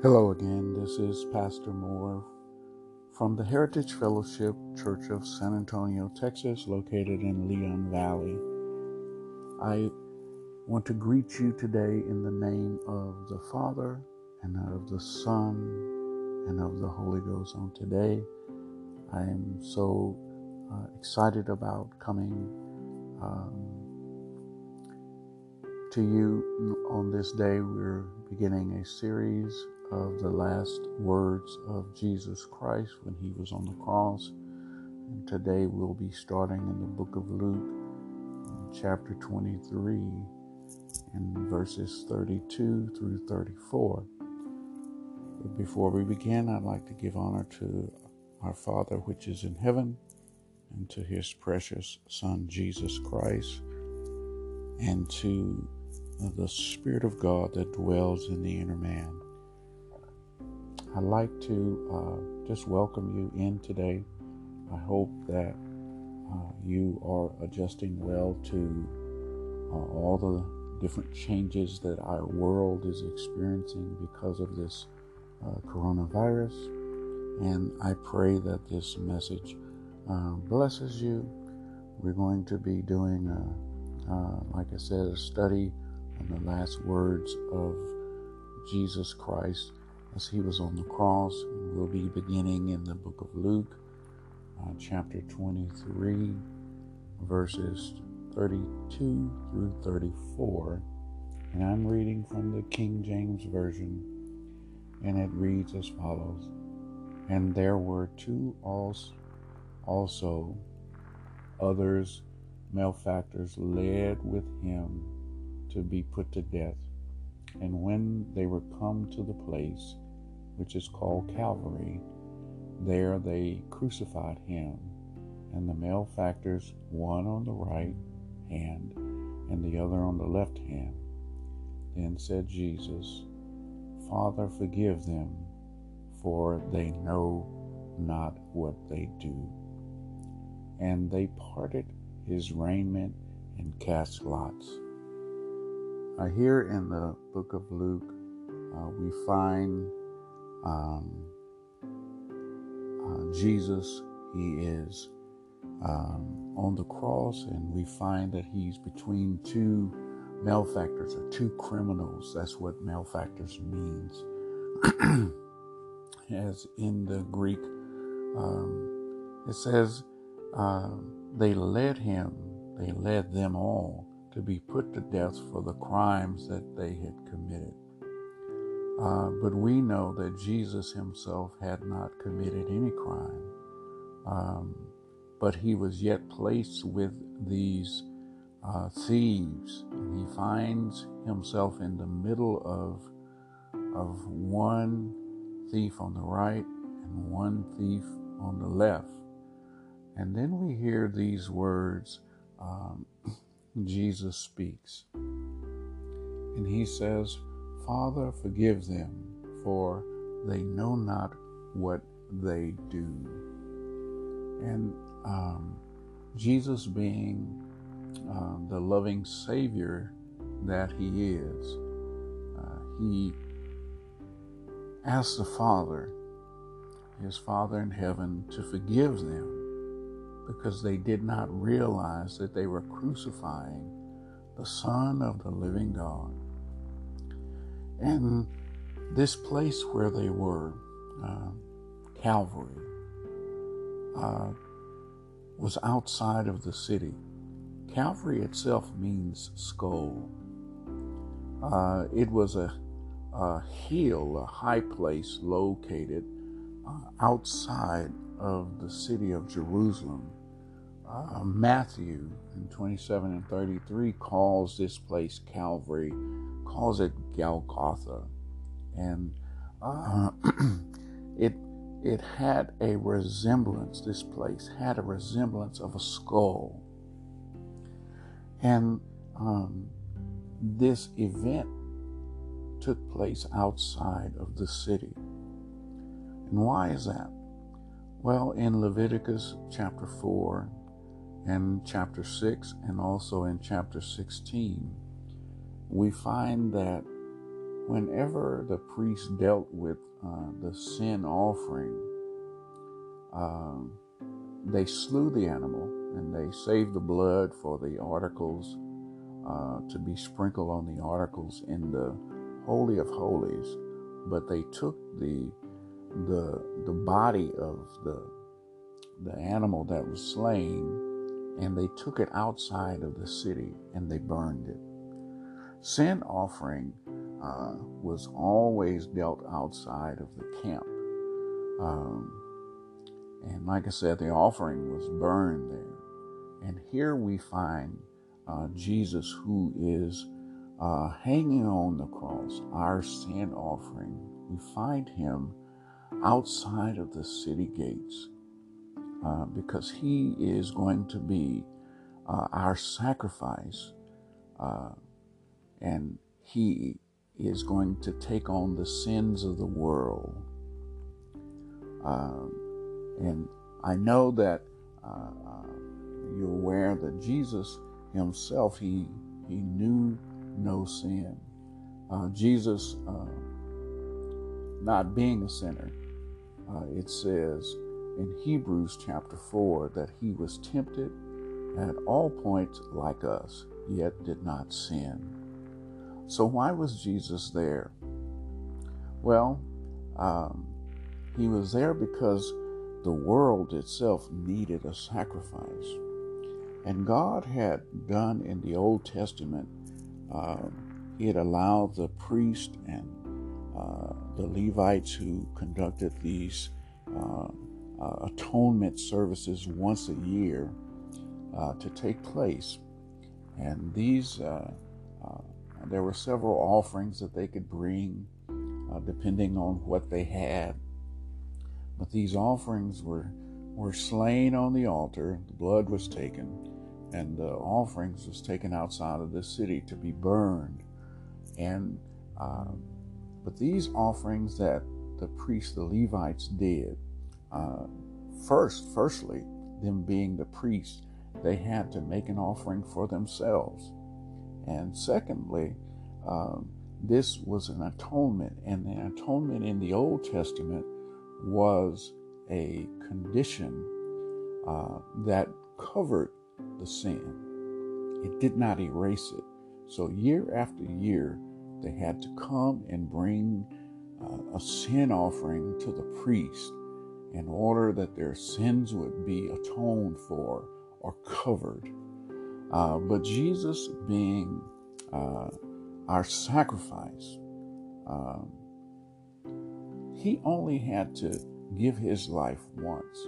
Hello again. This is Pastor Moore from the Heritage Fellowship Church of San Antonio, Texas, located in Leon Valley. I want to greet you today in the name of the Father and of the Son and of the Holy Ghost. On today, I am so uh, excited about coming um, to you on this day. We're beginning a series of the last words of Jesus Christ when he was on the cross. And today we'll be starting in the book of Luke, chapter 23, and verses 32 through 34. But before we begin, I'd like to give honor to our Father which is in heaven and to his precious Son, Jesus Christ, and to the Spirit of God that dwells in the inner man I'd like to uh, just welcome you in today. I hope that uh, you are adjusting well to uh, all the different changes that our world is experiencing because of this uh, coronavirus. And I pray that this message uh, blesses you. We're going to be doing, a, uh, like I said, a study on the last words of Jesus Christ as he was on the cross. We'll be beginning in the book of Luke, uh, chapter 23, verses 32 through 34. And I'm reading from the King James Version, and it reads as follows And there were two also others malefactors led with him to be put to death. And when they were come to the place which is called Calvary, there they crucified him, and the malefactors, one on the right hand and the other on the left hand. Then said Jesus, Father, forgive them, for they know not what they do. And they parted his raiment and cast lots. Uh, here in the book of Luke, uh, we find um, uh, Jesus, he is um, on the cross, and we find that he's between two malefactors or two criminals. That's what malefactors means. As in the Greek, um, it says uh, they led him, they led them all to be put to death for the crimes that they had committed. Uh, but we know that Jesus himself had not committed any crime. Um, but he was yet placed with these uh, thieves. And he finds himself in the middle of, of one thief on the right and one thief on the left. And then we hear these words um, Jesus speaks. And he says, Father, forgive them, for they know not what they do. And um, Jesus, being uh, the loving Savior that He is, uh, He asked the Father, His Father in heaven, to forgive them because they did not realize that they were crucifying the Son of the living God. And this place where they were, uh, Calvary, uh, was outside of the city. Calvary itself means skull. Uh, it was a, a, hill, a high place located uh, outside of the city of Jerusalem. Uh, Matthew in 27 and 33 calls this place Calvary calls it Golgotha, and uh, it it had a resemblance. This place had a resemblance of a skull, and um, this event took place outside of the city. And why is that? Well, in Leviticus chapter 4 and chapter 6, and also in chapter 16, we find that whenever the priest dealt with uh, the sin offering, um, they slew the animal and they saved the blood for the articles uh, to be sprinkled on the articles in the Holy of Holies. But they took the the the body of the the animal that was slain and they took it outside of the city and they burned it. Sin offering uh, was always dealt outside of the camp. Um, and like I said, the offering was burned there. And here we find uh, Jesus, who is uh, hanging on the cross, our sin offering. We find him outside of the city gates uh, because he is going to be uh, our sacrifice uh, and he is going to take on the sins of the world. Um, and I know that uh, uh, you're aware that Jesus himself, he, he knew no sin. Uh, Jesus, not being a sinner, uh, it says in Hebrews chapter 4 that he was tempted at all points like us, yet did not sin. So, why was Jesus there? Well, um, he was there because the world itself needed a sacrifice. And God had done in the Old Testament, uh, He had allowed the priest and uh, the Levites who conducted these uh, uh atonement services once a year uh, to take place. And these, there were several offerings that they could bring depending on what they had but these offerings were, were slain on the altar, the blood was taken, and the offerings was taken outside of the city to be burned. And uh, but these offerings that the priests, the Levites, did, uh, first, firstly, them being the priests, they had to make an offering for themselves, and secondly, um, this was an atonement, and the atonement in the Old Testament was a condition uh, that covered the sin. It did not erase it. So, year after year, they had to come and bring uh, a sin offering to the priest in order that their sins would be atoned for or covered. Uh, but Jesus, being uh, our sacrifice, um, he only had to give his life once.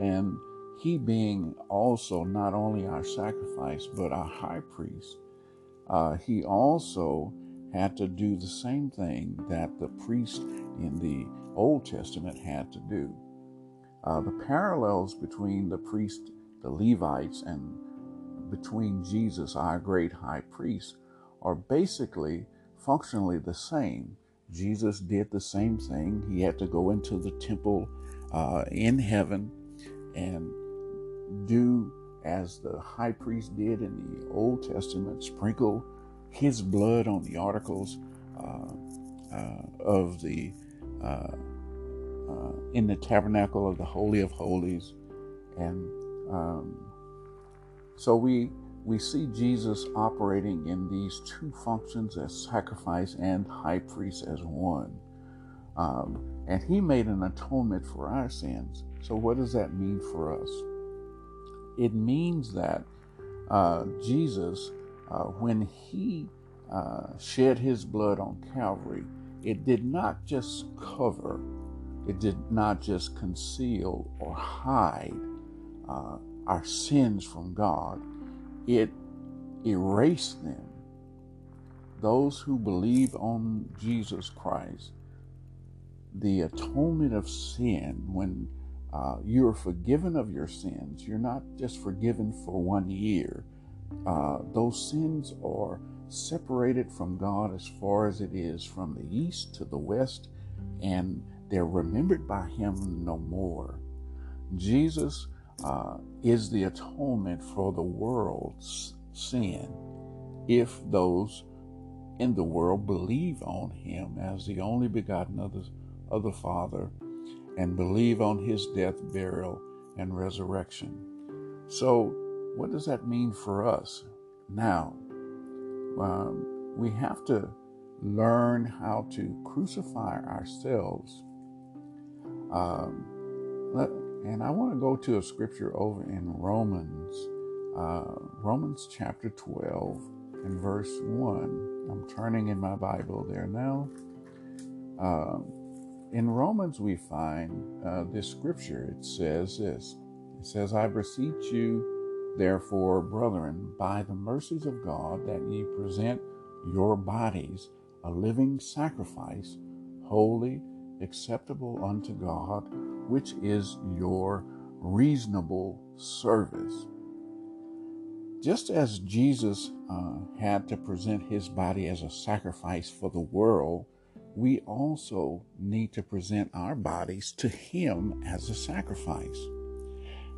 And he being also not only our sacrifice, but our high priest, uh, he also had to do the same thing that the priest in the Old Testament had to do. Uh, the parallels between the priest, the Levites, and between Jesus, our great high priest, are basically functionally the same. Jesus did the same thing. He had to go into the temple uh, in heaven and do as the high priest did in the Old Testament, sprinkle his blood on the articles uh, uh, of the uh, uh, in the tabernacle of the Holy of Holies, and um, so we we see Jesus operating in these two functions as sacrifice and high priest as one. Um, and he made an atonement for our sins. So, what does that mean for us? It means that uh, Jesus, uh, when he uh, shed his blood on Calvary, it did not just cover, it did not just conceal or hide uh, our sins from God it erased them. Those who believe on Jesus Christ, the atonement of sin, when uh, you are forgiven of your sins, you're not just forgiven for one year. Uh, those sins are separated from God as far as it is from the east to the west, and they're remembered by Him no more. Jesus uh, is the atonement for the world's sin if those in the world believe on him as the only begotten of the, of the Father and believe on his death, burial, and resurrection. So, what does that mean for us now? Um, we have to learn how to crucify ourselves. Um, let, and I want to go to a scripture over in Romans, uh, Romans chapter 12 and verse 1. I'm turning in my Bible there now. Uh, in Romans, we find uh, this scripture. It says this It says, I beseech you, therefore, brethren, by the mercies of God, that ye present your bodies a living sacrifice, holy, acceptable unto God, which is your reasonable service. Just as Jesus uh, had to present his body as a sacrifice for the world, we also need to present our bodies to Him as a sacrifice.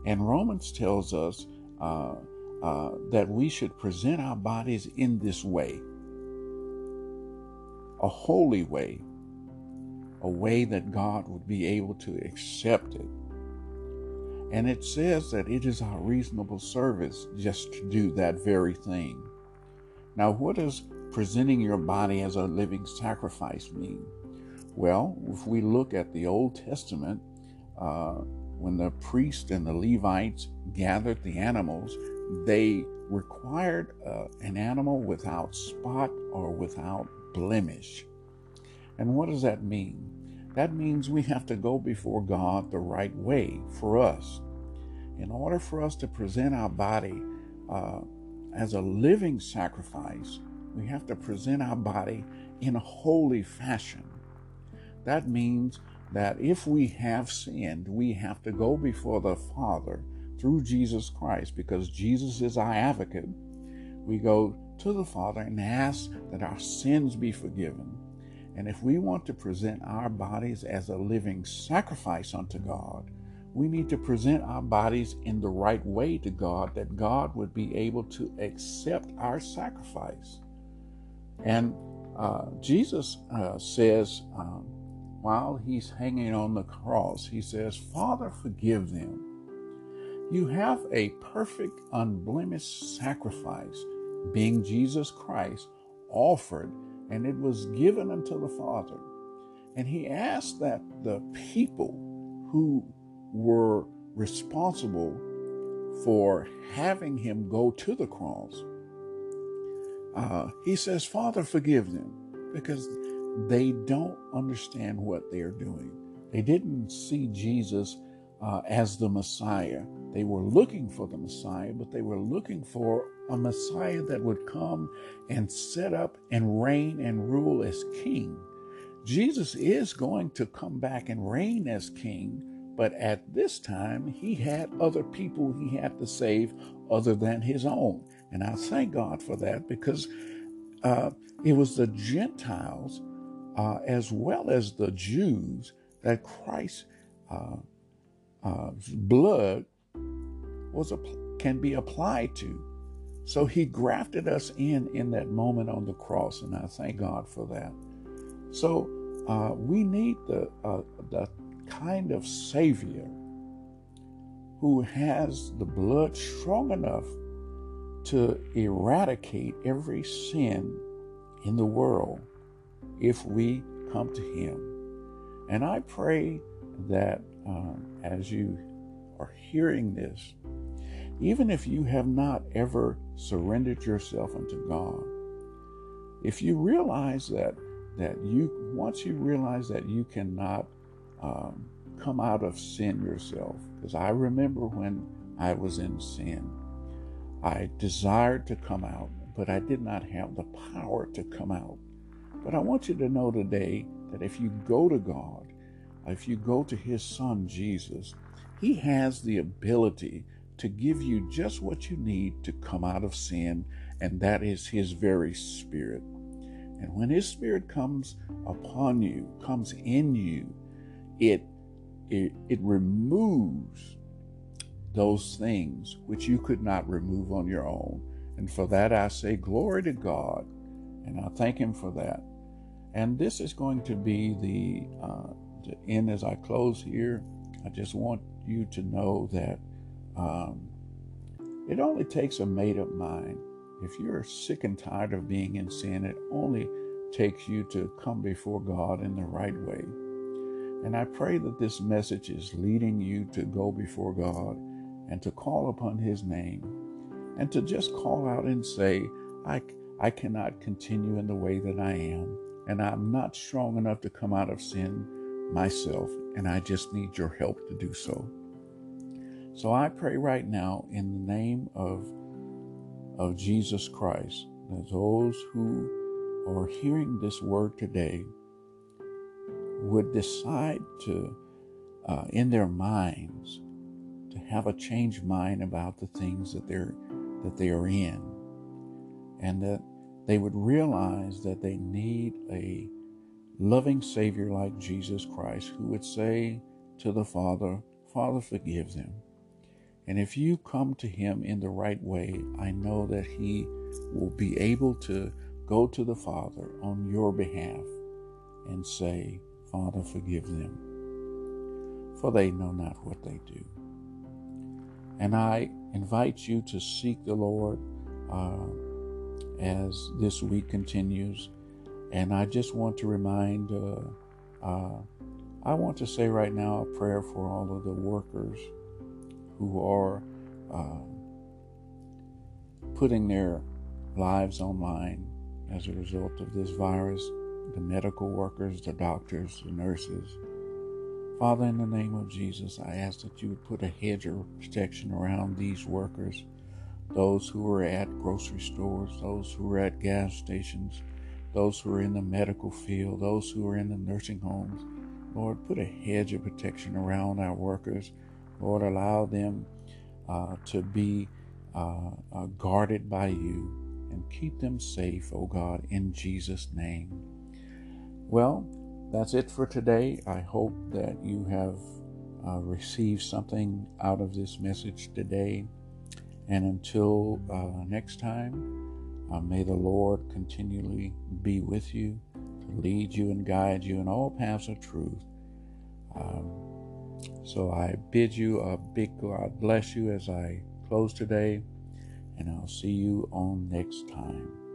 And Romans tells us uh, uh, that we should present our bodies in this way a holy way, a way that God would be able to accept it. And it says that it is our reasonable service just to do that very thing. Now, what does presenting your body as a living sacrifice mean? Well, if we look at the Old Testament, uh, when the priests and the Levites gathered the animals, they required uh, an animal without spot or without blemish. And what does that mean? That means we have to go before God the right way for us. In order for us to present our body uh, as a living sacrifice, we have to present our body in a holy fashion. That means that if we have sinned, we have to go before the Father through Jesus Christ because Jesus is our advocate. We go to the Father and ask that our sins be forgiven. And if we want to present our bodies as a living sacrifice unto God, we need to present our bodies in the right way to God that God would be able to accept our sacrifice. And uh, Jesus uh, says, um, while he's hanging on the cross, he says, Father, forgive them. You have a perfect, unblemished sacrifice, being Jesus Christ, offered, and it was given unto the Father. And he asked that the people who were responsible for having him go to the cross uh, he says, Father, forgive them because they don't understand what they're doing. They didn't see Jesus uh, as the Messiah. They were looking for the Messiah, but they were looking for a Messiah that would come and set up and reign and rule as king. Jesus is going to come back and reign as king, but at this time, he had other people he had to save other than his own. And I thank God for that because uh, it was the Gentiles uh, as well as the Jews that Christ's uh, uh blood was can be applied to. So he grafted us in in that moment on the cross, and I thank God for that. So uh, we need the uh, the kind of Savior who has the blood strong enough to eradicate every sin in the world if we come to Him. And I pray that uh, as you are hearing this, even if you have not ever surrendered yourself unto God, if you realize that that you once you realize that you cannot um, come out of sin yourself, because I remember when I was in sin, I desired to come out, but I did not have the power to come out. But I want you to know today that if you go to God, if you go to His Son Jesus, He has the ability to give you just what you need to come out of sin, and that is His very Spirit. And when His Spirit comes upon you, comes in you, it it, it removes those things which you could not remove on your own. And for that I say, Glory to God. And I thank Him for that. And this is going to be the, uh, the end as I close here. I just want you to know that um, it only takes a made up mind. If you're sick and tired of being in sin, it only takes you to come before God in the right way. And I pray that this message is leading you to go before God and to call upon His name and to just call out and say, I, I cannot continue in the way that I am, and I'm not strong enough to come out of sin myself, and I just need your help to do so. So I pray right now in the name of, of Jesus Christ that those who are hearing this word today would decide to, uh, in their minds, to have a changed mind about the things that they're that they are in, and that they would realize that they need a loving Savior like Jesus Christ, who would say to the Father, "Father, forgive them." And if you come to Him in the right way, I know that He will be able to go to the Father on your behalf and say, Father, forgive them, for they know not what they do. And I invite you to seek the Lord uh, as this week continues. And I just want to remind, uh, uh, I want to say right now a prayer for all of the workers who are uh, putting their lives online as a result of this virus the medical workers, the doctors, the nurses. Father, in the name of Jesus, I ask that you would put a hedge of protection around these workers, those who are at grocery stores, those who are at gas stations, those who are in the medical field, those who are in the nursing homes. Lord, put a hedge of protection around our workers. Lord, allow them uh, to be uh, uh, guarded by you and keep them safe, O oh God, in Jesus' name. Well, that's it for today. I hope that you have uh, received something out of this message today. And until uh, next time, uh, may the Lord continually be with you, to lead you and guide you in all paths of truth. Um, so I bid you a big God bless you as I close today, and I'll see you on next time.